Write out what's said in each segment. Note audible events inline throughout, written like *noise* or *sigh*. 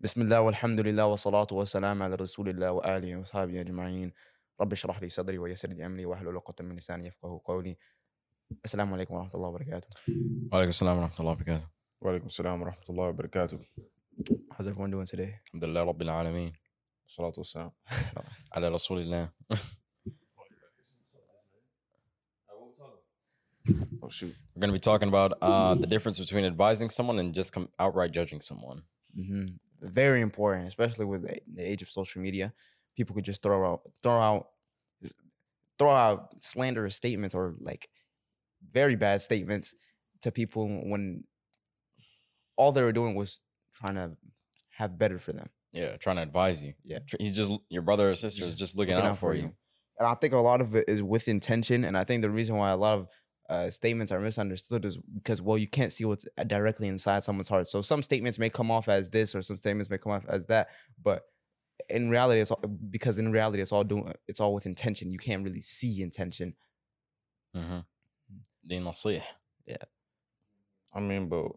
بسم الله والحمد لله والصلاة والسلام على رسول الله وآله وصحبه أجمعين. رب اشرح لي صدري ويسر لي أمري واحلل عقدة من لساني يفقه قولي. السلام عليكم ورحمة الله وبركاته. وعليكم السلام ورحمة الله وبركاته. وعليكم السلام ورحمة الله وبركاته. How's everyone doing today? الحمد لله رب العالمين. الصلاة والسلام. *laughs* على رسول الله. *laughs* Oh shoot. We're going to be talking about uh, the difference between advising someone and just com- outright judging someone. hmm Very important, especially with the the age of social media. People could just throw out, throw out, throw out slanderous statements or like very bad statements to people when all they were doing was trying to have better for them. Yeah, trying to advise you. Yeah. He's just, your brother or sister is just looking, out, for you. And I think a lot of it is with intention. And I think the reason why a lot of uh, statements are misunderstood is because well you can't see what's uh, directly inside someone's heart. So some statements may come off as this or some statements may come off as that but in reality it's all, because in reality it's all doing it's all with intention. You can't really see intention. Mm-hmm. Mm. yeah. I mean but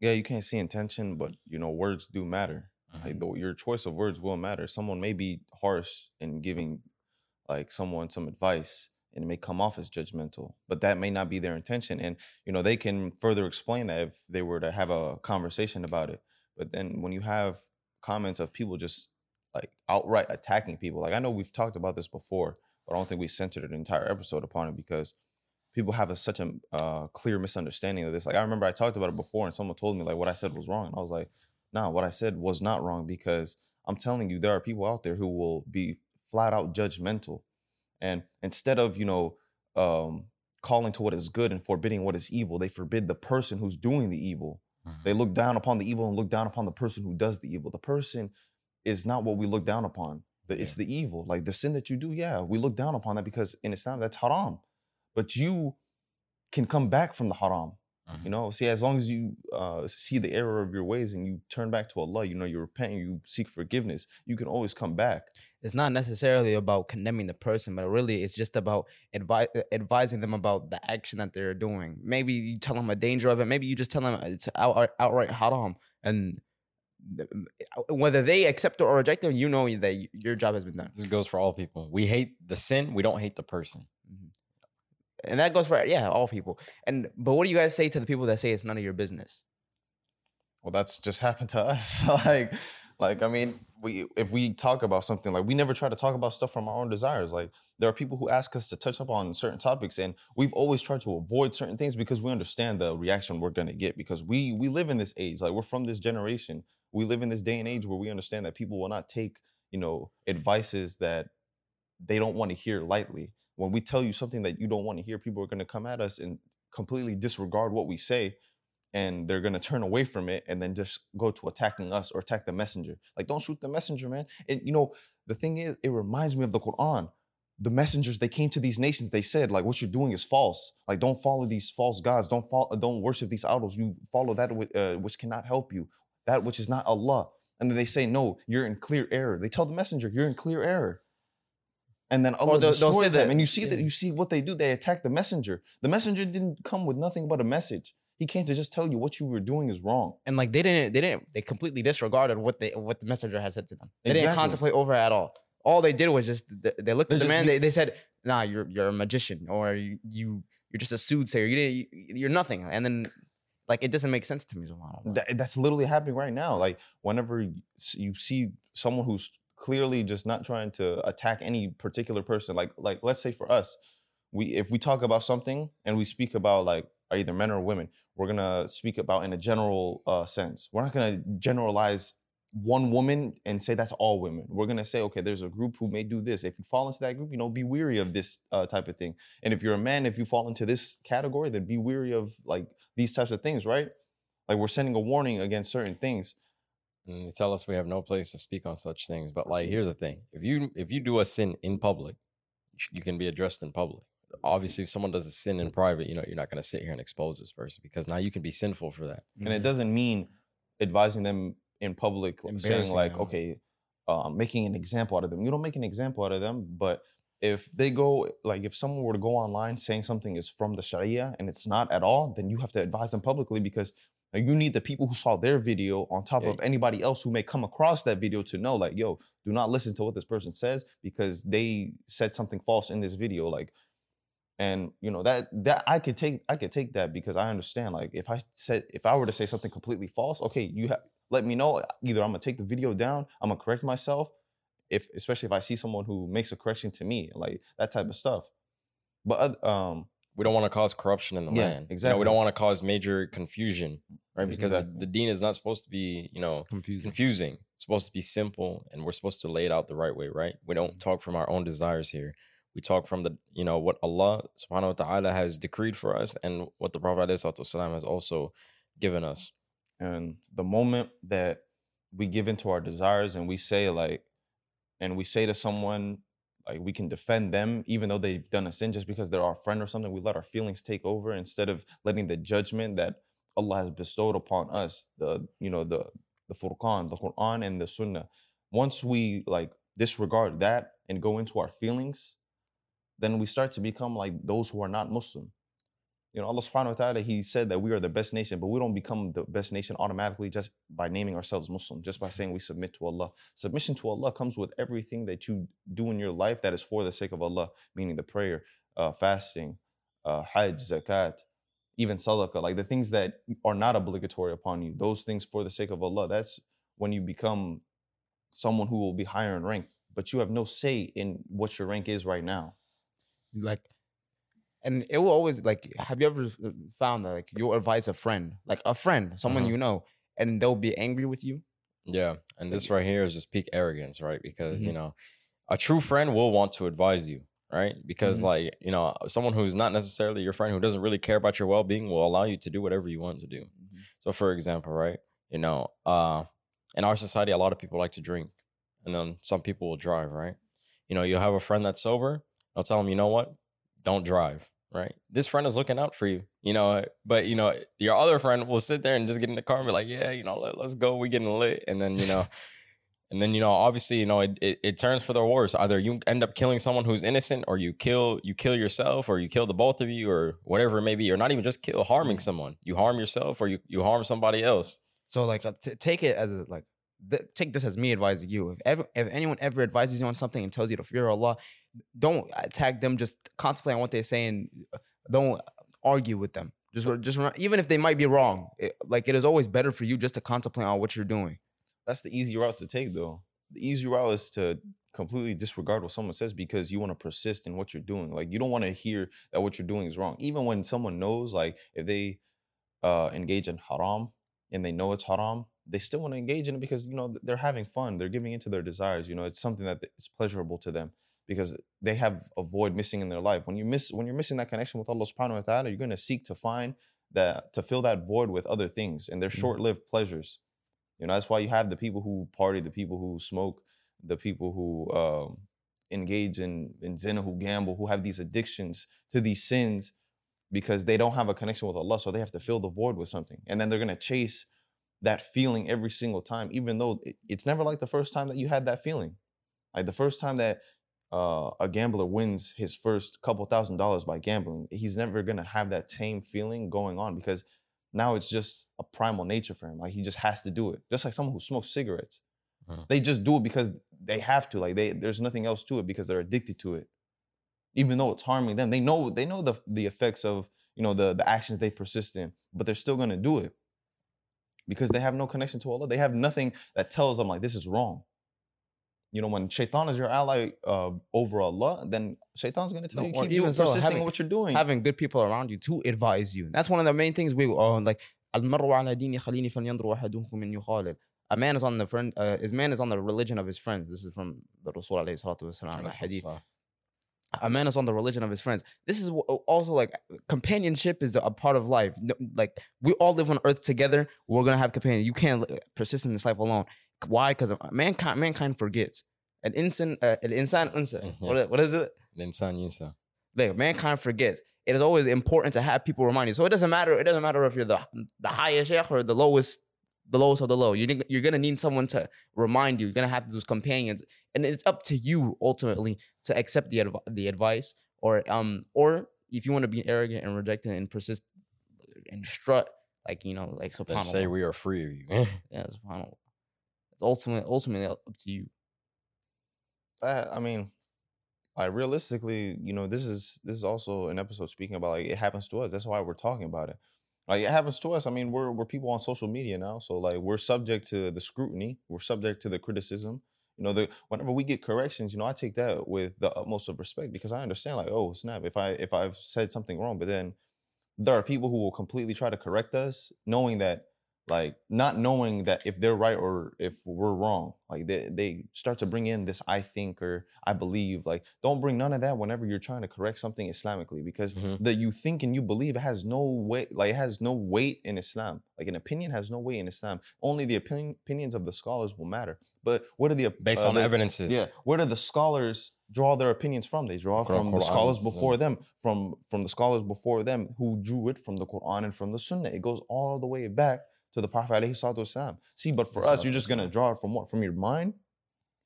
yeah you can't see intention but you know words do matter. Mm-hmm. like the, your choice of words will matter. Someone may be harsh in giving like someone some advice and it may come off as judgmental, but that may not be their intention. And you know, they can further explain that if they were to have a conversation about it. But then when you have comments of people just like outright attacking people, like I know we've talked about this before, but I don't think we centered an entire episode upon it because people have a, such a uh, clear misunderstanding of this. Like I remember I talked about it before, and someone told me like what I said was wrong, and I was like, nah, what I said was not wrong because I'm telling you there are people out there who will be flat out judgmental, and instead of you know um, calling to what is good and forbidding what is evil, they forbid the person who's doing the evil. Mhm. They look down upon the evil and look down upon the person who does the evil. The person is not what we look down upon. It's the evil, like the sin that you do. Yeah, we look down upon that because in Islam that's haram, but you can come back from the haram. You Mhm. know, see, as long as you uh, see the error of your ways and you turn back to Allah, you know, you repent, you seek forgiveness, you can always come back. It's not necessarily about condemning the person, but really it's just about advi- uh, advising them about the action that they're doing. Maybe you tell them a danger of it. Maybe you just tell them it's out, outright haram, and th- whether they accept it or reject it, you know that y- your job has been done. This goes for all people. We hate the sin, we don't hate the person. And that goes for yeah all people and but what do you guys say to the people that say it's none of your business Well, that's just happened to us. *laughs* like, like I mean, we if we talk about something like we never try to talk about stuff from our own desires. Like there are people who ask us to touch up on certain topics, and we've always tried to avoid certain things because we understand the reaction we're gonna get. Because we we live in this age, like we're from this generation. We live in this day and age where we understand that people will not take you know advices that they don't want to hear lightly. When we tell you something that you don't want to hear, people are gonna come at us and completely disregard what we say and they're gonna turn away from it and then just go to attacking us or attack the messenger. Like, don't shoot the messenger, man. And you know, the thing is, it reminds me of the Quran. The messengers they came to these nations, they said, like, what you're doing is false. Like, don't follow these false gods. Don't follow, don't worship these idols. You follow that uh, which cannot help you, that which is not Allah. And then they say, no, you're in clear error. They tell the messenger, you're in clear error. And then oh, Allah they'll- they'll say them. that- And you see that you see what they do. They attack the messenger. The messenger didn't come with nothing but a message. He came to just tell you what you were doing is wrong. and like they didn't they didn't they completely disregarded what they what the messenger had said to them they didn't contemplate over it at all all they did was just they looked They're at the man they, they said nah you're you're a magician or you, you you're just a soothsayer you didn't you, you're nothing and then like it doesn't make sense to me. That, that's literally happening right now. Like whenever you see someone who's clearly just not trying to attack any particular person, like like let's say for us, we if we talk about something and we speak about like are either men or women, we're gonna speak about in a general uh, sense. We're not gonna generalize one woman and say that's all women. We're gonna say, okay, there's a group who may do this. If you fall into that group, you know, be weary of this uh, type of thing. And if you're a man, if you fall into this category, then be weary of like these types of things, right? Like we're sending a warning against certain things. And they tell us we have no place to speak on such things. But like, mm. here's the thing: if you if you do a sin in public, you can be addressed in public. Obviously, if someone does a sin in private, you know, you're not going to sit here and expose this person because now you can be sinful for that. And it mm-hmm. doesn't mean advising them in public, saying like, them. okay, uh, making an example out of them. You don't make an example out of them, but if they go like if someone were to go online saying something is from the Sharia and it's not at all, then you have to advise them publicly because And you need the people who saw their video on top Yeah. of anybody else who may come across that video to know, like, yo, do not listen to what this person says because they said something false in this video. Like, and you know that that I could take I could take that because I understand. Like, if I said if I were to say something completely false, okay, you have let me know. Either I'm gonna take the video down, I'm gonna correct myself. If especially if I see someone who makes a correction to me, like that type of stuff. But um, we don't want to cause corruption in the Yeah, land. You know, exactly. we don't want to cause major confusion, right? Because Exactly. Mm-hmm. the deen is not supposed to be, you know, Confusing. confusing. It's supposed to be simple, and we're supposed to lay it out the right way, right? We don't mm-hmm. talk from our own desires here. We talk from the, you know, what Allah subhanahu wa ta'ala has decreed for us and what the Prophet ﷺ has also given us. And the moment that we give into our desires and we say like, and we say to someone like we can defend them even though they've done a sin just because they're our friend or something, we let our feelings take over instead of letting the judgment that Allah has bestowed upon us, the you know the the Furqan, the Quran, and the Sunnah. Once we like disregard that and go into our feelings, then we start to become like those who are not Muslim. You know, Allah subhanahu wa ta'ala, He said that we are the best nation, but we don't become the best nation automatically just by naming ourselves Muslim, just by saying we submit to Allah. Submission to Allah comes with everything that you do in your life that is for the sake of Allah, meaning the prayer, uh, fasting, uh, Hajj, zakat, even sadaqah, like the things that are not obligatory upon you, those things for the sake of Allah. That's when you become someone who will be higher in rank, but you have no say in what your rank is right now. like and it will always like have you ever uh, found that like you'll advise a friend like a friend someone Mhm. you know and they'll be angry with you Yeah. And this right here is just peak arrogance, right? Because, you Mhm. know, a true friend will want to advise you, right? Because, Mhm. like, you know, someone who's not necessarily your friend, who doesn't really care about your well being, will allow you to do whatever you want to do. So, for example, right, you know, uh, in our society, a lot of people like to drink, and then some people will drive, right? You know, you'll have a friend that's sober. I'll tell them, you know what, don't drive, right? This friend is looking out for you, you know. But you know, your other friend will sit there and just get in the car and be like, yeah, you know, let, let's go, we getting lit, and then you know. *laughs* And then you know, obviously, you know, it, it, it turns for the worse. Either you end up killing someone who's innocent, or you kill you kill yourself, or you kill the both of you, or whatever it may be, or not even just kill, harming someone. You harm yourself, or you you harm somebody else. so like uh, t- take it as a like th- take this as me advising you if ever if anyone ever advises you on something and tells you to fear allah don't attack them just contemplate on what they're saying don't argue with them just just even if they might be wrong it, like it is always better for you just to contemplate on what you're doing That's the easy route to take, though. The easy route is to completely disregard what someone says because you want to persist in what you're doing. Like you don't want to hear that what you're doing is wrong, even when someone knows. Like if they uh, engage in haram and they know it's haram, they still want to engage in it because you know they're having fun. They're giving into their desires. You know, it's something that is pleasurable to them because they have a void missing in their life. When you miss, when you're missing that connection with Allah Subhanahu wa Taala, you're going to seek to find that to fill that void with other things, and they're Mhm. short-lived pleasures. You know, that's why you have the people who party, the people who smoke, the people who um, engage in in zina, who gamble, who have these addictions to these sins because they don't have a connection with Allah, so they have to fill the void with something, and then they're gonna chase that feeling every single time, even though it- it's never like the first time that you had that feeling. Like the first time that uh, a gambler wins his first couple thousand dollars by gambling, he's never gonna have that same feeling going on because now it's just a primal nature for him. Like he just has to do it. Just like someone who smokes cigarettes. Mhm. They just do it because they have to. Like they there's nothing else to it because they're addicted to it. Even though it's harming them. They know they know the the effects of, you know, the the actions they persist in, but they're still gonna do it. Because they have no connection to Allah. They have nothing that tells them like this is wrong You know, when shaitan is your ally uh, over Allah, then shaitan's gonna tell No, you or keep even doing, so, persisting having- in what you're doing. having good people around you to advise you. That's one of the main things we uh, like. المرء على دين خليل فلينظر أحدكم من يخالل. A man is on the friend. Uh, his man is on the religion of his friends. This is from the Rasul alayhi salatu wasalam, the hadith. A man is on the religion of his friends. This is wh- also like companionship is a part of life. No- Like we all live on earth together. We're gonna have companion. You can't li- persist in this life alone. Why? Because mankind mankind forgets. An insan, uh, an insan, unsa. Mhm. What, what is it? Insan yinsa. like mankind forgets. It is always important to have people remind you. So it doesn't matter. It doesn't matter if you're the the highest sheikh or the lowest, the lowest of the low. You're you're gonna need someone to remind you. You're gonna have those companions, and it's up to you ultimately to accept the adv- the advice, or um, or if you want to be arrogant and reject it and persist and strut, Like you know, like Then say we are free of you. *laughs* yeah, subhanallah. It's ultimately ultimately up to you. I, I mean, like realistically, you know, this is this is also an episode speaking about like it happens to us. That's why we're talking about it. Like it happens to us. I mean, we're we're people on social media now, so like we're subject to the scrutiny. We're subject to the criticism. You know, the whenever we get corrections, you know, I take that with the utmost of respect because I understand, like, oh snap, if I if I've said something wrong, but then there are people who will completely try to correct us, knowing that like not knowing that if they're right or if we're wrong like they, they start to bring in this i think or i believe like don't bring none of that whenever you're trying to correct something islamically because Mhm. the you think and you believe it has no weight like it has no weight in islam like an opinion has no weight in islam only the opinion, opinions of the scholars will matter but what are the Based uh, on the- evidences. yeah, where do the scholars draw their opinions from? They draw Quran- from the scholars before yeah. them, from from the scholars before them who drew it from the Quran and from the Sunnah. It goes all the way back to the Prophet alayhi salatu wasalam. See, but for us, you're just gonna draw it from what? From your mind?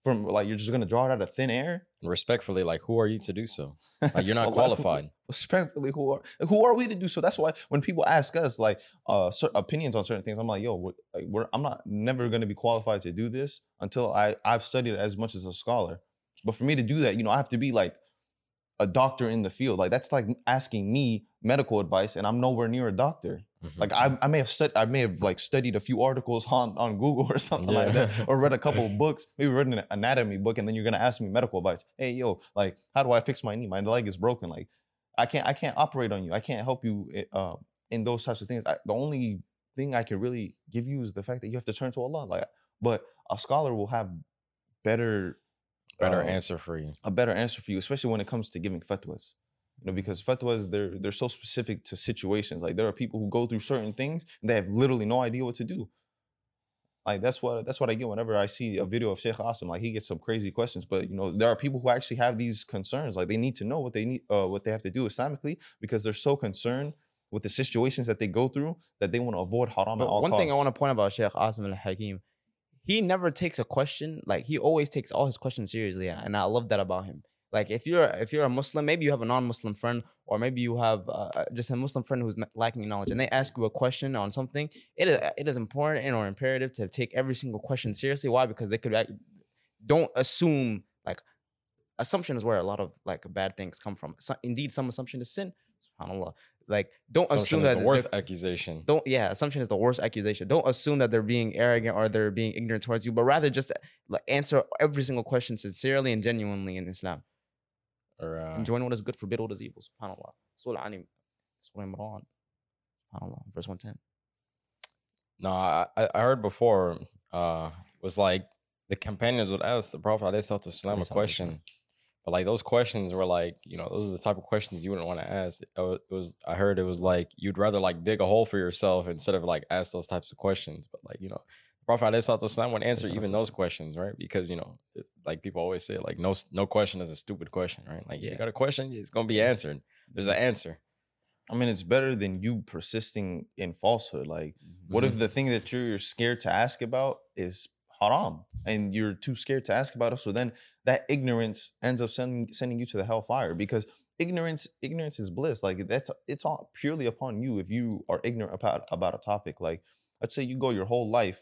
From like you're just gonna draw it out of thin air? Respectfully, like who are you to do so? Like you're not *laughs* Allah, who- qualified. *laughs* Respectfully, who are who are we to do so? That's why when people ask us like uh opinions on certain things, I'm like, yo, we're, like, we're I'm not never gonna be qualified to do this until I I've studied as much as a scholar. But for me to do that, you know, I have to be like a doctor in the field. Like that's like asking me medical advice, and I'm nowhere near a doctor. Mhm. Like I, I may have stud- I may have like studied a few articles *laughs* on on Google or something like that, or read a couple of *laughs* books, maybe read an anatomy book, and then you're gonna ask me medical advice. Hey, yo, like how do I fix my knee? My leg is broken. Like I can't I can't operate on you. I can't help you uh, in those types of things. I, the only thing I can really give you is the fact that you have to turn to Allah. Like, but a scholar will have better better uh, answer for you. a better answer for you, especially when it comes to giving fatwas. You know, because fatwas they're they're so specific to situations. Like there are people who go through certain things and they have literally no idea what to do. Like that's what that's what I get whenever I see a video of Sheikh Asim. Like he gets some crazy questions, but you know there are people who actually have these concerns. Like they need to know what they need, uh, what they have to do Islamically, because they're so concerned with the situations that they go through that they want to avoid haram But at all one thing I want to point about Sheikh Asim al Hakim, he never takes a question like he always takes all his questions seriously, and I love that about him. Like if you're if you're a Muslim, maybe you have a non-Muslim friend, or maybe you have uh, just a Muslim friend who's lacking knowledge, and they ask you a question on something. It is it is important and or imperative to take every single question seriously. Why? Because they could act, don't assume like assumption is where a lot of like bad things come from. So, indeed, some assumption is sin. Subhanallah. Like don't Assumption assume is that the worst accusation. don't yeah assumption is the worst accusation don't assume that they're being arrogant or they're being ignorant towards you but rather just like answer every single question sincerely and genuinely in islam Or uh, what is good forbid what is evil subhanallah surah Anim, surah imran subhanallah verse 110 No, I, I heard before uh was like the companions would ask the Prophet ﷺ a question. But like those questions were like, you know, those are the type of questions you wouldn't want to ask. It was I heard it was like you'd rather like dig a hole for yourself instead of like ask those types of questions. But like, you know, the Prophet would answer even those questions, right? Because you know, like people always say, like no no question is a stupid question, right? Like Yeah. you got a question, it's gonna be answered. There's an answer. I mean, it's better than you persisting in falsehood. Like, what Mm-hmm. if the thing that you're scared to ask about is haram and you're too scared to ask about it? So then that ignorance ends up sending sending you to the hellfire because ignorance ignorance is bliss. Like that's it's all purely upon you if you are ignorant about about a topic. Like, let's say you go your whole life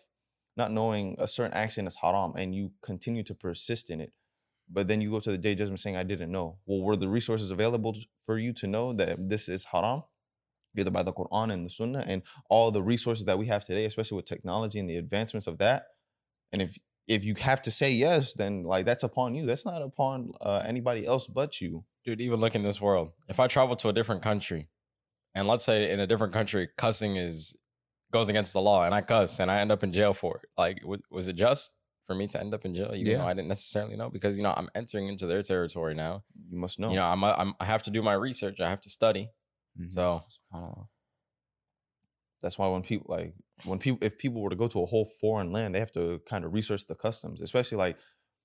not knowing a certain action is haram and you continue to persist in it. But then you go to the day of judgment saying, I didn't know. Well, were the resources available for you to know that this is haram? Either by the Quran and the Sunnah and all the resources that we have today, especially with technology and the advancements of that. And if if you have to say yes, then like that's upon you. That's not upon uh, anybody else but you. dude, even look in this world. If I travel to a different country, and let's say in a different country, cussing is goes against the law, and I cuss, and I end up in jail for it, like, w- was it just for me to end up in jail? Even Yeah. though I didn't necessarily know, because you know I'm entering into their territory now. You must know. You know, I'm, a, I'm I have to do my research. I have to study. Mhm. So That's why when people like when people if people were to go to a whole foreign land, they have to kind of research the customs, especially like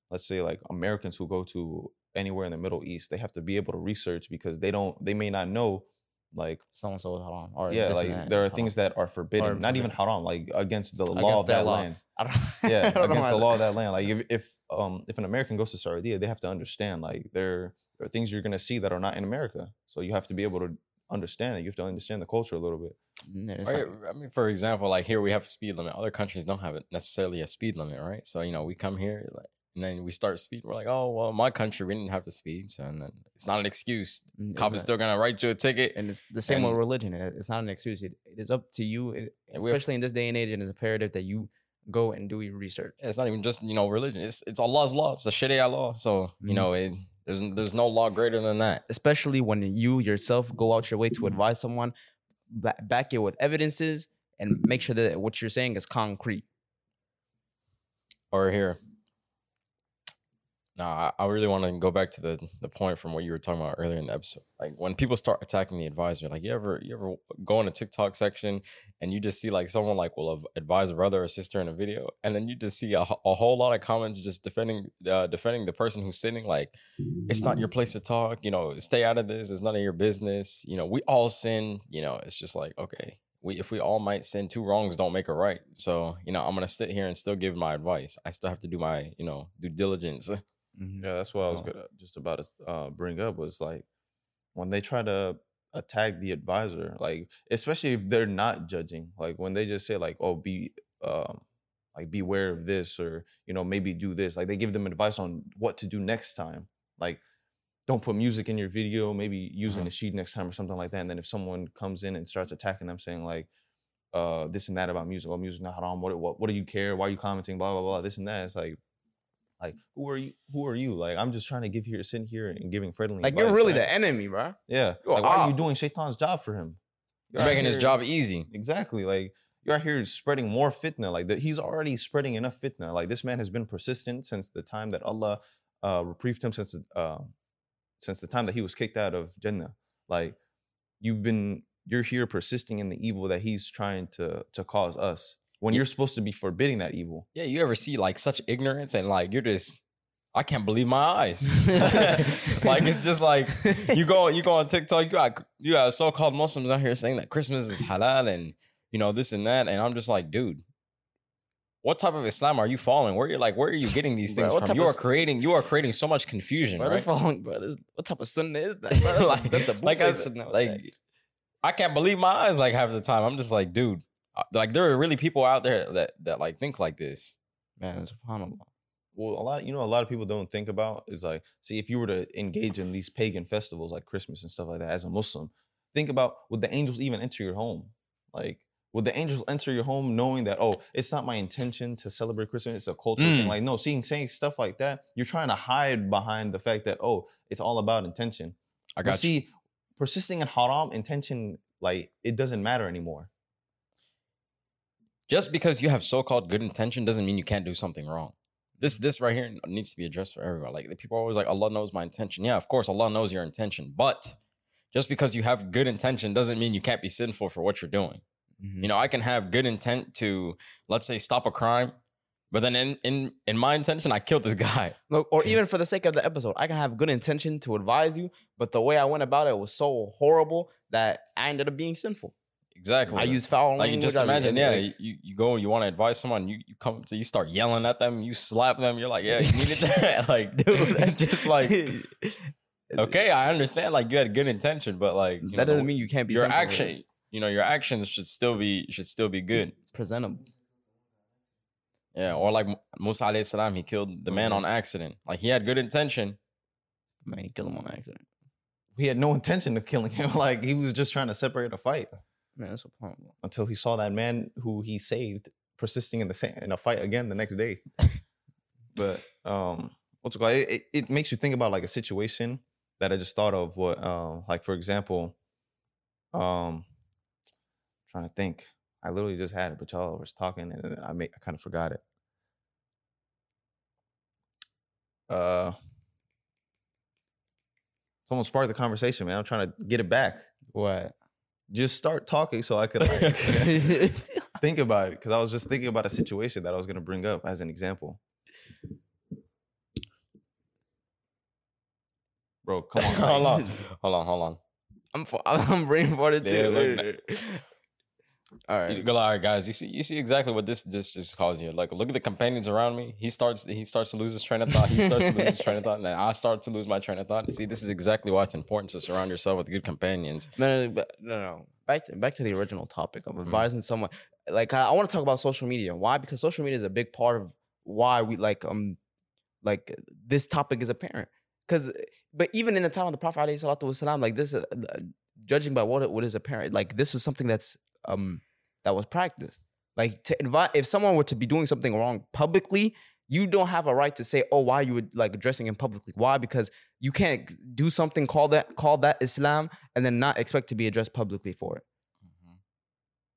let's say like Americans who go to anywhere in the Middle East, they have to be able to research because they don't they may not know like so and so is haram or yeah like and that there is are things that are forbidden, not even forbidden. haram, like against the law of their that law. land. *laughs* I don't, Yeah, *laughs* I don't against the law of that land. Like *laughs* if if um if an American goes to Saudi, they have to understand like there there are things you're gonna see that are not in America. So you have to be able to understand it. You have to understand the culture a little bit. Mm, yeah, Right, not- I mean, for example, like here we have a speed limit. Other countries don't have it necessarily a speed limit, right? So you know, we come here, like, and then we start speed. We're like, oh well, my country we didn't have the speed, so and then it's not an excuse. mm, it's Cop is not- still gonna write you a ticket. and it's the same with religion. It- It's not an excuse. It, it is up to you, it- And we have- especially in this day and age. And it's imperative that you go and do your research. It's not even just you know religion. It's it's Allah's law. It's the Sharia law. So you Mhm. know, it, there's there's no law greater than that. especially when you yourself go out your way to advise someone, ba- back it with evidences and make sure that what you're saying is concrete. Or here. No, I, I really want to go back to the the point from what you were talking about earlier in the episode. Like when people start attacking the advisor, like you ever you ever go in a TikTok section and you just see like someone like will advise a brother or sister in a video, and then you just see a, a whole lot of comments just defending uh, defending the person who's sitting. Like it's not your place to talk. You know, stay out of this. It's none of your business. You know, we all sin. You know, it's just like okay, we if we all might sin, two wrongs don't make a right. So you know, I'm gonna sit here and still give my advice. I still have to do my you know due diligence. *laughs* Yeah, that's what I was gonna just about to uh, bring up was like when they try to attack the advisor, like especially if they're not judging, like when they just say like, "Oh, be um, like beware of this," or you know, maybe do this. Like they give them advice on what to do next time. Like, don't put music in your video. Maybe using a sheet next time or something like that. And then if someone comes in and starts attacking them, saying like, uh, this and that about music, oh, music not haram. What, what what do you care? Why are you commenting? Blah blah blah. This and that. It's like like who are you who are you? Like i'm just trying to give here sitting here and giving friendly Like you're really the enemy, bro. yeah. You're like why are you doing shaitan's job for him? You're making his job easy. exactly. Like you're out here spreading more fitna. Like that he's already spreading enough fitna. Like this man has been persistent since the time that allah uh reprieved him since the, uh, since the time that he was kicked out of jannah. Like you've been you're here persisting in the evil that he's trying to to cause us when Ye- you're supposed to be forbidding that evil Yeah, you ever see like such ignorance and like you're just I can't believe my eyes. *laughs* *laughs* like it's just like *laughs* you go you go on TikTok, you got you got so-called Muslims out here saying that Christmas is halal and you know this and that, and I'm just like, dude, what type of Islam are you following? Where you're like, where are you getting these things from? You are creating you are creating so much confusion, Bro, they're right? following, bro. This, what type of sunnah is that? Like, That's the like, I, bootleg s- sunnah. What like? I can't believe my eyes like half the time. I'm just like, dude, like there are really people out there that that like think like this. man, It's subhanallah. well a lot you know a lot of people don't think about is like see if you were to engage in these pagan festivals like christmas and stuff like that as a muslim think about would the angels even enter your home like would the angels enter your home knowing that oh it's not my intention to celebrate christmas it's a cultural thing Mm. like no seeing saying stuff like that you're trying to hide behind the fact that oh it's all about intention I but got you. see persisting in haram intention like it doesn't matter anymore just because you have so-called good intention doesn't mean you can't do something wrong. This this right here needs to be addressed for everyone. Like the people are always like, Allah knows my intention. Yeah, of course, Allah knows your intention. But just because you have good intention doesn't mean you can't be sinful for what you're doing. Mhm. You know, I can have good intent to, let's say, stop a crime, but then in in in my intention, I killed this *laughs* guy. Look, or even for the sake of the episode, I can have good intention to advise you, but the way I went about it was so horrible that I ended up being sinful. Exactly. I use foul like you language. just I mean, imagine, yeah, you, you go, you want to advise someone, you, you come to, you start yelling at them, you slap them, you're like, yeah, you needed *laughs* that. *laughs* like, dude, it's *laughs* that's just like, okay, I understand, like you had good intention, but like, that know, doesn't mean you can't be your sinful, bro. action, you know, your actions should still be should still be good. presentable. Yeah, or like Musa alayhi salam, he killed the man on accident. Like he had good intention. Man, he killed him on accident. he had no intention of killing him like he was just trying to separate a fight Man, that's a problem. until he saw that man who he saved persisting in the same in a fight again the next day. but um, what's it called? It, it, it makes you think about like a situation that I just thought of. What um, like for example, um, trying to think. I literally just had it, but y'all was talking and I make I kind of forgot it. Uh, someone sparked the conversation, man. I'm trying to get it back. What? Just start talking so I could like *laughs* *laughs* think about it because I was just thinking about a situation that I was going to bring up as an example. Bro, come on. *laughs* hold on, hold on, hold on. I'm for, I'm brain farted Yeah, too. look, All right. go, all right, guys. You see, you see exactly what this this just causing you. Like, look at the companions around me. He starts, he starts to lose his train of thought. He starts to lose his train of thought, and then I start to lose my train of thought. See, this is exactly why it's important to surround yourself with good companions. No, no, no, no. Back to back to the original topic Mm-hmm. of advising someone. Like I, I want to talk about social media. Why? Because social media is a big part of why we like um like this topic is apparent. Because but even in the time of the Prophet wasalam, like this, uh, judging by what what is apparent, like this was something that's um that was practiced. Like to invite if someone were to be doing something wrong publicly, you don't have a right to say, "Oh, why you would like addressing him publicly?" Why? Because you can't do something call that call that Islam and then not expect to be addressed publicly for it.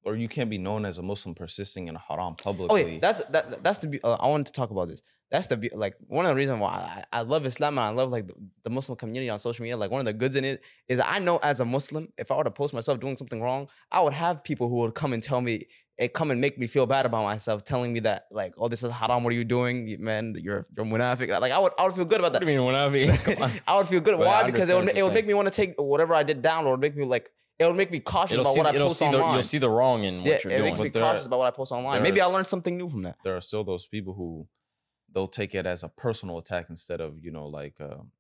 Or you can't be known as a Muslim persisting in haram publicly. Oh, yeah, that's that, that's the. be- Uh, I wanted to talk about this. That's the be- like one of the reasons why I, I love Islam and I love like the, the Muslim community on social media. Like one of the goods in it is I know as a Muslim, if I were to post myself doing something wrong, I would have people who would come and tell me and come and make me feel bad about myself, telling me that like, oh, this is haram. What are you doing, man? You're you're munafiq. Like I would I would feel good about What that. do you mean when *laughs* I would feel good. But Why? Because it would, it would make me want to take whatever I did down, or it would make me like it would make me cautious It'll about see, what I it'll post see the, online. you'll see the wrong in what yeah, you're doing. it makes me But cautious are- about what I post online. Maybe I learned something new from that. there are still those people who they'll take it as a personal attack instead of you know like um,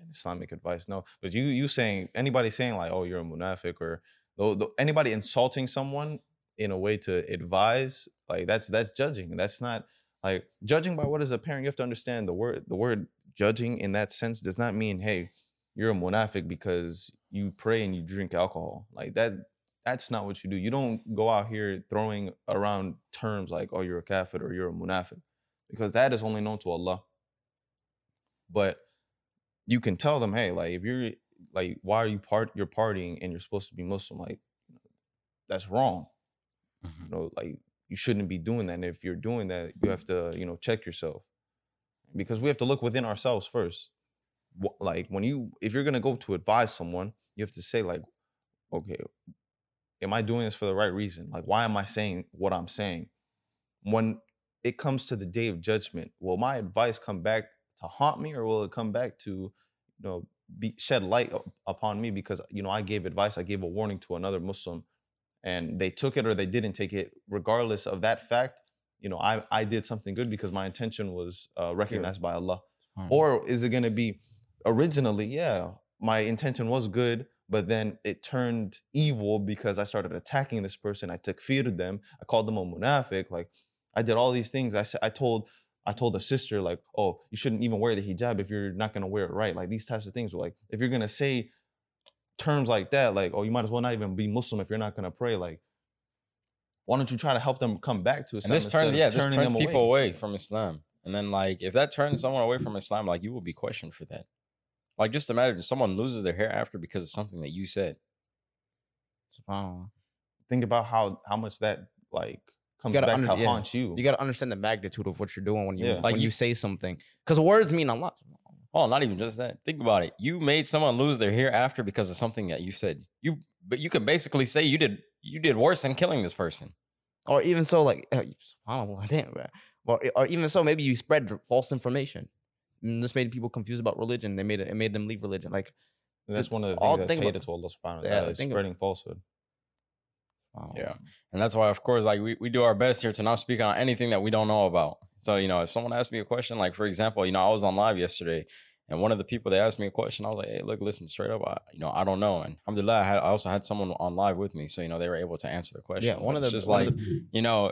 an Islamic advice. No, but you you saying anybody saying like oh you're a munafiq or anybody insulting someone in a way to advise like that's that's judging. That's not like judging by what is apparent. You have to understand the word the word judging in that sense does not mean hey you're a munafiq because you pray and you drink alcohol like that. That's not what you do. You don't go out here throwing around terms like "oh, you're a kafir" or "you're a munafiq," because that is only known to Allah. But you can tell them, "Hey, like if you're like, why are you part? You're partying and you're supposed to be Muslim. Like, that's wrong. Mhm. You know, like you shouldn't be doing that. And if you're doing that, you have to, you know, check yourself because we have to look within ourselves first. Like when you, if you're gonna go to advise someone, you have to say like, okay, am I doing this for the right reason? Like, why am I saying what I'm saying? When it comes to the day of judgment, will my advice come back to haunt me, or will it come back to, you know, be shed light upon me because you know I gave advice, I gave a warning to another Muslim, and they took it or they didn't take it. Regardless of that fact, you know, I I did something good because my intention was uh, recognized by Allah. Or is it going to be originally, yeah, my intention was good, but then it turned evil because I started attacking this person. I took fear to them. I called them a munafiq. Like I did all these things. I said, I told, I told a sister like, oh, you shouldn't even wear the hijab if you're not going to wear it right. Like these types of things. Like if you're going to say terms like that, like, oh, you might as well not even be Muslim if you're not going to pray. Like, why don't you try to help them come back to Islam? And this turns, yeah, this turns them people away. from Islam. And then, like, if that turns someone away from Islam, like, you will be questioned for that. Like, just imagine someone loses their hereafter because of something that you said. Think about how how much that like comes back under- to yeah. haunt you. You got to understand the magnitude of what you're doing when you Yeah. when Like you, you- say something, because words mean a lot. Oh, not even just that. Think about it. You made someone lose their hereafter because of something that you said. You, but you could basically say you did you did worse than killing this person. Or even so, like uh, SubhanAllah, *laughs* damn, bro. Or, or even so, maybe you spread false information. And this made people confused about religion. They made it, it made them leave religion. Like, And that's just one of the all things that's think about- hated to Allah subhanahu wa Yeah, ta'ala is think of- spreading falsehood. Wow. Yeah. Um, and that's why, of course, like we, we do our best here to not speak on anything that we don't know about. So, you know, if someone asks me a question, like for example, you know, I was on live yesterday and one of the people they asked me a question, I was like, hey, look, listen, straight up, I, you know, I don't know. And alhamdulillah, I, had, I also had someone on live with me. So, you know, they were able to answer the question. Yeah, one of the just like, the- you know,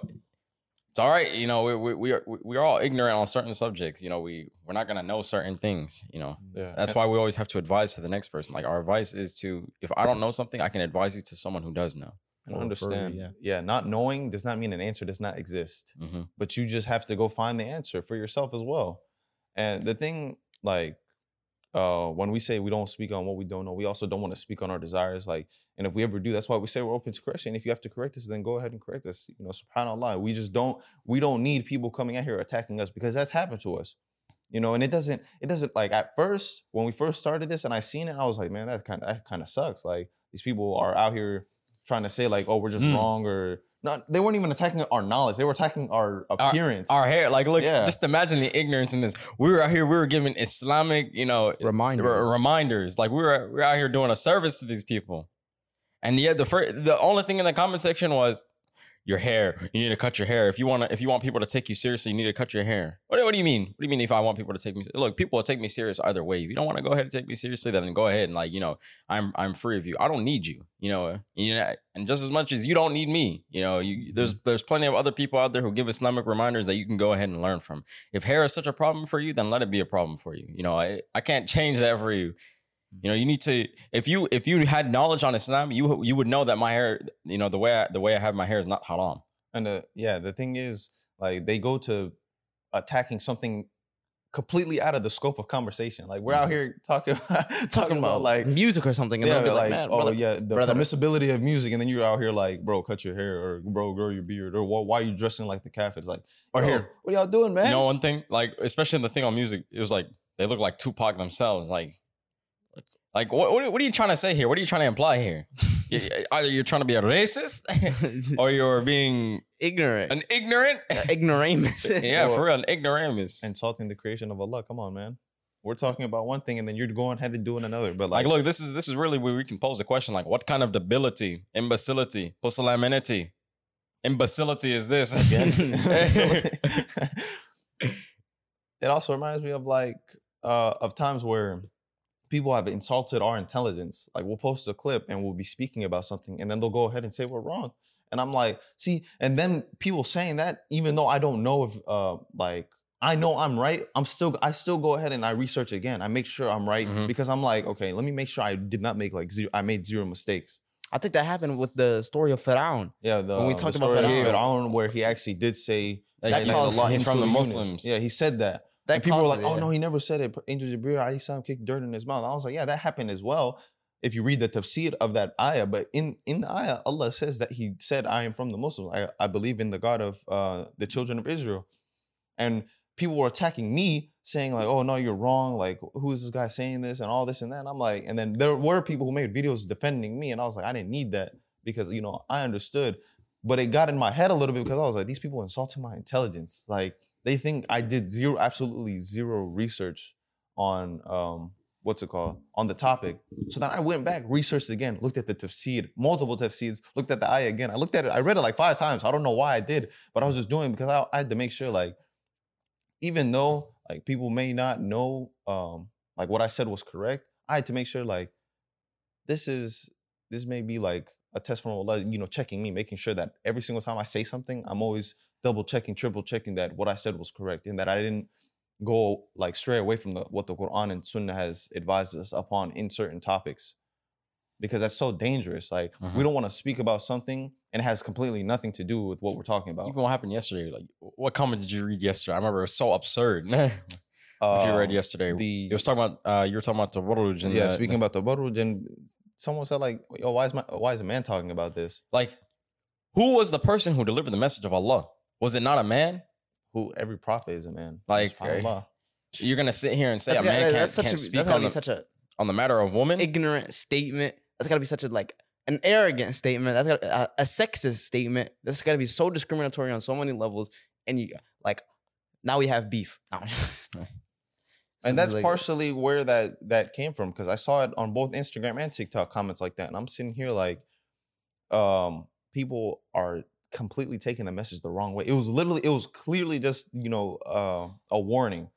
it's all right. You know, we, we, we are, we- we're all ignorant on certain subjects. You know, we, we're not going to know certain things, you know. Yeah. That's why we always have to advise to the next person. Like our advice is to, if I don't know something, I can advise you to someone who does know. And Or understand. further, yeah. not knowing does not mean an answer does not exist. hmm But you just have to go find the answer for yourself as well. And the thing, like, uh, when we say we don't speak on what we don't know, we also don't want to speak on our desires. Like, and if we ever do, that's why we say we're open to correction. If you have to correct us, then go ahead and correct us. You know, subhanallah. We just don't we don't need people coming out here attacking us because that's happened to us. You know, and it doesn't it doesn't like at first when we first started this and I seen it, I was like, man, that kind of that kind of sucks. Like these people are out here trying to say like, oh, we're just Mm. wrong or not. They weren't even attacking our knowledge; they were attacking our appearance. Our hair, like, look, Yeah. just imagine the ignorance in this. We were out here, we were giving Islamic, you know, Reminder. re- reminders. Like we were, we were out here doing a service to these people, and yet the first, the only thing in the comment section was, your hair. You need to cut your hair. If you want to, if you want people to take you seriously, you need to cut your hair. What, what do you mean? What do you mean if I want people to take me? Look, people will take me serious either way. If you don't want to go ahead and take me seriously, then go ahead and like you know, I'm I'm free of you. I don't need you. You know, you know, and just as much as you don't need me, you know, you there's mm-hmm. there's plenty of other people out there who give Islamic reminders that you can go ahead and learn from. If hair is such a problem for you, then let it be a problem for you. You know, I I can't change that for you. You know, you need to if you if you had knowledge on Islam, you you would know that my hair, you know, the way I, the way I have my hair is not haram. And uh, yeah, the thing is, like, they go to attacking something completely out of the scope of conversation. Like, we're out Mhm. here talking *laughs* talking about like music or something. And yeah, like, like, man, oh brother, yeah, the brother- permissibility of music, and then you're out here like, bro, cut your hair, or bro, grow your beard, or why, why are you dressing like the calf? It's like, Or here, what are y'all doing, man? You know one thing, like especially in the thing on music, it was like they look like Tupac themselves. Like, like what what, what are you trying to say here? What are you trying to imply here? *laughs* Either you're trying to be a racist *laughs* or you're being ignorant, an ignorant. ignoramus. *laughs* yeah, Or- for real, an ignoramus. insulting the creation of Allah. Come on, man. We're talking about one thing, and then you're going ahead and doing another. But like, Like, look, this is this is really where we can pose a question like, what kind of debility, imbecility, pusillanimity, imbecility is this? Again. It also reminds me of like uh of times where people have insulted our intelligence. Like we'll post a clip and we'll be speaking about something, and then they'll go ahead and say we're wrong. And I'm like, see, and then people saying that, even though I don't know if uh like I know I'm right, I'm still I still go ahead and I research again. I make sure I'm right Mhm. because I'm like, okay, let me make sure I did not make like zero, I made zero mistakes. I think that happened with the story of Firaun. Yeah, the, When we the talked about story of Fir'aun. Fir'aun, where he actually did say That That he's, he's from the Muslims. Yeah, he said that. That and people were like, it, "Oh yeah. no, he never said it." Angel Jibril I saw him kick dirt in his mouth. I was like, "Yeah, that happened as well." If you read the tafsir of that ayah, but in in the ayah, Allah says that He said, "I am from the Muslims. I, I believe in the God of uh, the children of Israel," and people were attacking me, saying like, "Oh no, you're wrong. Like, who is this guy saying this and all this and that?" And I'm like, and then there were people who made videos defending me, and I was like, I didn't need that because you know I understood, but it got in my head a little bit because I was like, these people insulting my intelligence. Like they think I did zero, absolutely zero research on um what's it called on the topic. So then I went back, researched again, looked at the tafsir, multiple tafsirs, looked at the ayah again. I looked at it, I read it like five times. I don't know why I did, but I was just doing because I, I had to make sure like even though like people may not know um like what I said was correct, I had to make sure like this is this may be like a test from Allah, you know, checking me, making sure that every single time I say something, I'm always double checking, triple checking that what I said was correct and that I didn't go like stray away from the, what the Quran and Sunnah has advised us upon in certain topics. Because that's so dangerous. Like Mhm. we don't want to speak about something and it has completely nothing to do with what we're talking about. Even what happened yesterday, like what comment did you read yesterday? I remember it was so absurd. *laughs* if you read Um, yesterday, the it was talking about uh, you were talking about the and yeah, the- speaking about the Baruj, and someone said like, "Yo, why is my why is a man talking about this? like who was the person who delivered the message of Allah? Was it not a man? Who every prophet is a man? Like, Subhanallah. You're gonna sit here and say That's a gotta- man can't, that's can't a, speak that's on the, such a on the matter of woman? ignorant statement. That's gotta be such a like an arrogant statement. That's got a, a sexist statement. That's gotta be so discriminatory on so many levels. And you like now we have beef. No. *laughs* and that's like- partially where that that came from because I saw it on both Instagram and TikTok comments like that, and I'm sitting here like, um, people are completely taking the message the wrong way. It was literally, it was clearly just you know uh, a warning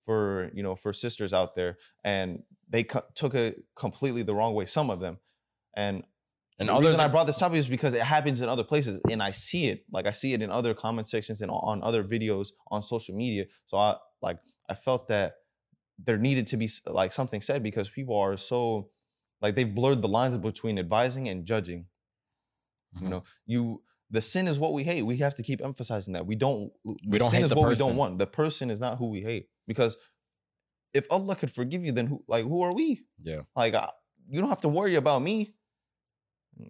for you know for sisters out there, and they co- took it completely the wrong way. Some of them, and and the others reason I brought this topic is because it happens in other places, and I see it. Like I see it in other comment sections and on other videos on social media. So I like I felt that there needed to be like something said because people are so like they've blurred the lines between advising and judging. You Mhm. know, you the sin is what we hate. We have to keep emphasizing that we don't. We don't sin hate is the what we don't want. The person is not who we hate because if Allah could forgive you, then who like who are we? yeah. Like, I, you don't have to worry about me.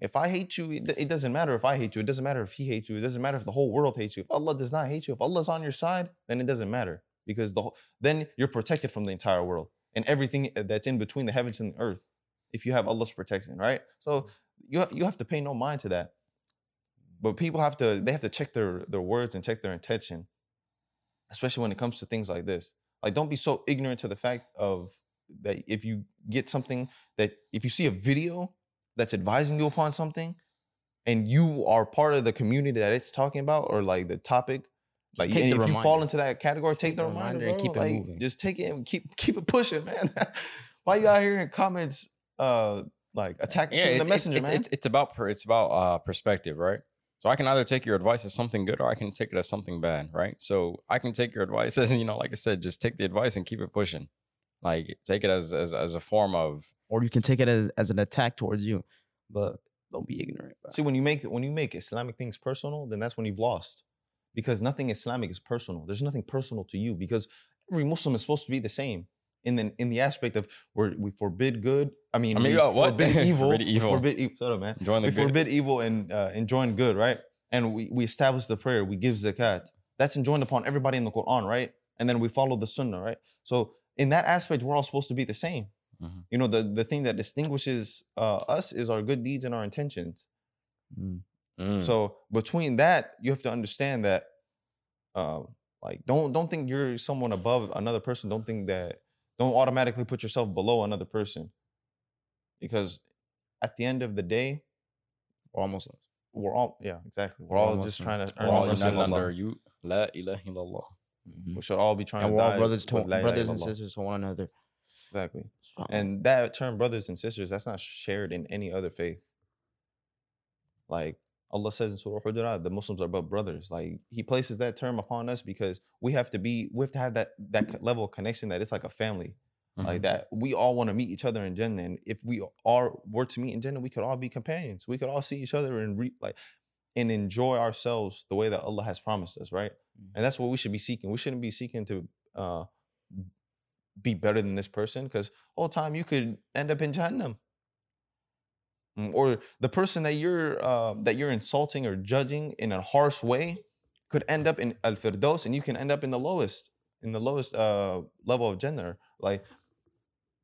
If I hate you, it, it doesn't matter if I hate you. It doesn't matter if he hates you. It doesn't matter if the whole world hates you. If Allah does not hate you, if Allah's on your side, then it doesn't matter because the whole, then you're protected from the entire world and everything uh, that's in between the heavens and the earth. If you have Allah's protection, right? So you you have to pay no mind to that. But people have to they have to check their their words and check their intention, especially when it comes to things like this. Like, don't be so ignorant to the fact of that if you get something that if you see a video that's advising you upon something, and you are part of the community that it's talking about or like the topic, like take and the if you fall into that category, take, Take the the reminder, reminder and keep it like, moving. Just take it and keep *laughs* keep it pushing, man. *laughs* Why you out here in comments, uh, like attacking yeah, the messenger, it's, man? It's, it's about per, it's about uh, perspective, right? So I can either take your advice as something good or I can take it as something bad, right? So I can take your advice *laughs* as you know, like I said, just take the advice and keep it pushing. Like take it as as as a form of Or you can take it as, as an attack towards you. But don't be ignorant. bro. See, when you make when you make Islamic things personal, then that's when you've lost. Because nothing Islamic is personal. There's nothing personal to you because every Muslim is supposed to be the same. In the in the aspect of where we forbid good. I mean, I mean, we you got what? forbid *laughs* evil. Forbid evil. Forbid evil. Shut up, man. enjoying the we good. forbid evil and uh, enjoying good, right? And we, we establish the prayer, we give zakat. That's enjoined upon everybody in the Quran, right? And then we follow the sunnah, right? So in that aspect, we're all supposed to be the same. Mhm. You know, the, the thing that distinguishes uh, us is our good deeds and our intentions. Mm. Mm. So between that, you have to understand that, uh, like, don't don't think you're someone above another person. Don't think that. Don't automatically put yourself below another person, because at the end of the day, We're Muslims. we're all yeah exactly. We're We're all just trying to We're earn We're the all of united under you. La ilaha illallah. Mhm. We should all be trying And to we're all brothers, to, with la ilaha brothers and sisters to one another. Exactly. And that term, brothers and sisters, that's not shared in any other faith. Like Allah says in Surah Hujurat, the Muslims are but brothers. Like He places that term upon us because we have to be, we have to have that that level of connection that it's like a family, like Mhm. that. We all want to meet each other in Jannah, and if we are were to meet in Jannah, we could all be companions. We could all see each other and re, like and enjoy ourselves the way that Allah has promised us, right? Mhm. And that's what we should be seeking. We shouldn't be seeking to uh, be better than this person because all the time you could end up in Jahannam. Mm, Or the person that you're uh, that you're insulting or judging in a harsh way could end up in al firdaus, and you can end up in the lowest in the lowest uh, level of Jannah. Like,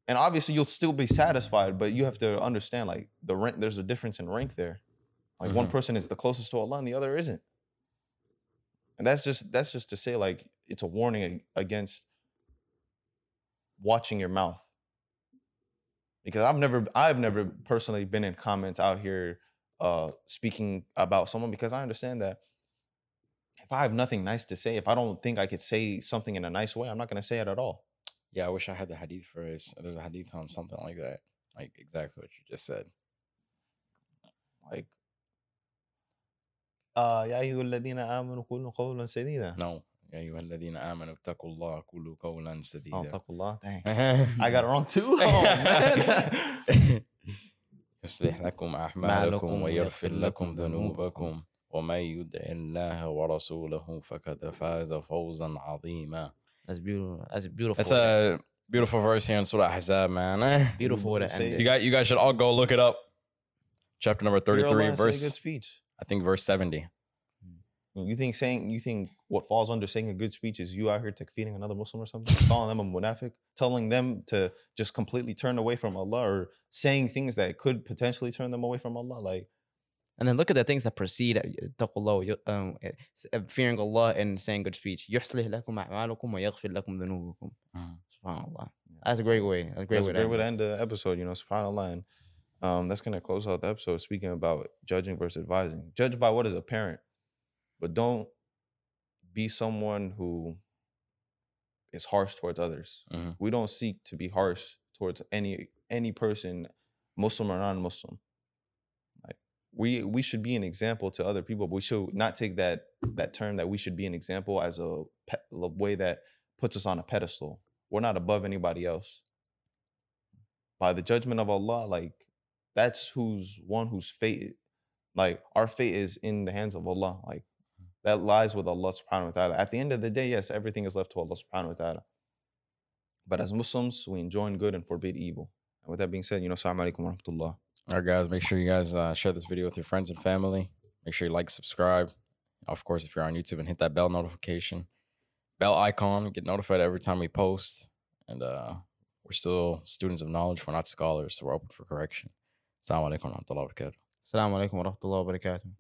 and obviously you'll still be satisfied, but you have to understand like the rank. There's a difference in rank there. Like one Mhm. person is the closest to Allah, and the other isn't. And that's just that's just to say like it's a warning against watching your mouth because I've never I've never personally been in comments out here uh speaking about someone because I understand that if I have nothing nice to say, if I don't think I could say something in a nice way, I'm not gonna say it at all. Yeah, I wish I had the hadith for this. There's a hadith on something like that. Like exactly what you just said. Like uh يا أيها الذين آمنوا قولوا قولا سديدا. No. يا أيها الذين آمنوا اتقوا الله قولوا قولا Oh, سديدا. taqullah. Dang. *laughs* I I got it wrong too. *laughs* Oh, man. *laughs* يصلح لكم معلكم أعمالكم ويغفر ويغفر لكم لكم ذنوبكم. ذنوبكم ومن يدع الله ورسوله فقد فاز فوزا عظيما. That's beautiful. That's beautiful. That's a beautiful verse here in Surah Ahzab, man. beautiful way to Say end it. it. You got you guys should all go look it up. Chapter number Hear Allah 33, say a good verse speech. I think verse 70. You think saying you think what falls under saying a good speech is you out here takfeering another Muslim or something, calling them a munafiq, telling them to just completely turn away from Allah, or saying things that could potentially turn them away from Allah. Like And then look at the things that precede uh, taqullah, you- um, uh, s- uh, fearing Allah and saying good speech. يصلح لكم أعمالكم ويغفر لكم ذنوبكم. Mhm. SubhanAllah. That's a great way. That's a great that's way a to great end way to it. end the episode. You know, Subhanallah. And um, that's gonna close out the episode speaking about judging versus advising. Judge by what is apparent, but don't be someone who is harsh towards others. Mhm. We don't seek to be harsh towards any any person, Muslim or non-Muslim. Like we we should be an example to other people, but we should not take that that term that we should be an example as a, pe- a way that puts us on a pedestal. We're not above anybody else. By the judgment of Allah, like that's who's one whose fate, like our fate is in the hands of Allah. Like that lies with Allah subhanahu wa ta'ala. At the end of the day, yes, everything is left to Allah subhanahu wa ta'ala. But as Muslims, we enjoin good and forbid evil. And with that being said, you know, Assalamu alaikum wa rahmatullah. All right, guys, make sure you guys uh, share this video with your friends and family. Make sure you like, subscribe. Of course, if you're on YouTube, and hit that bell notification, bell icon, get notified every time we post. And uh, we're still students of knowledge. We're not scholars, so we're open for correction. Assalamu alaikum wa rahmatullahi wa barakatuh. Assalamu alaikum wa rahmatullahi wa barakatuh.